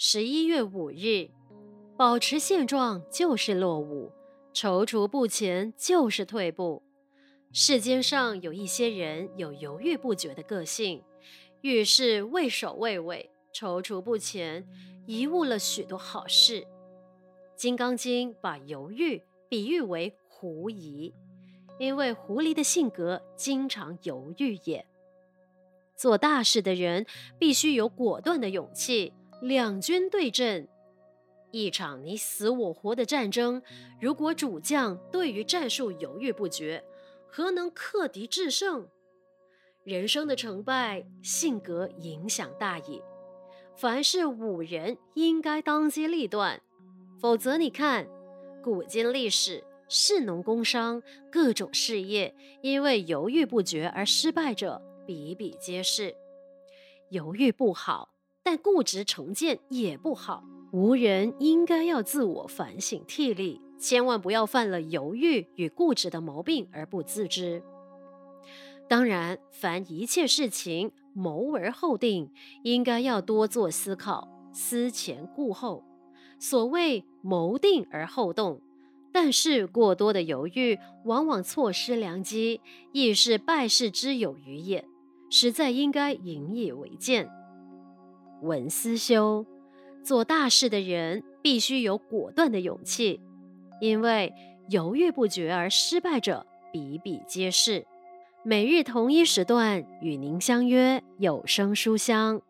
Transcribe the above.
十一月五日，保持现状就是落伍，踌躇不前就是退步。世间上有一些人有犹豫不决的个性，遇事畏首畏尾，踌躇不前，贻误了许多好事。《金刚经》把犹豫比喻为狐疑，因为狐狸的性格经常犹豫也。做大事的人必须有果断的勇气。两军对阵，一场你死我活的战争，如果主将对于战术犹豫不决，何能克敌制胜？人生的成败，性格影响大矣。凡是武人，应该当机立断，否则你看，古今历史，士农工商各种事业，因为犹豫不决而失败者比比皆是。犹豫不好，但固执成见也不好。吾人应该要自我反省惕厉，千万不要犯了犹豫与固执的毛病而不自知。当然，凡一切事情谋而后定，应该要多做思考，思前顾后。所谓谋定而后动。但是过多的犹豫，往往错失良机，亦是败事之有余也。实在应该引以为鉴。文思修，做大事的人必须有果断的勇气，因为犹豫不决而失败者比比皆是。每日同一时段与您相约有声书香。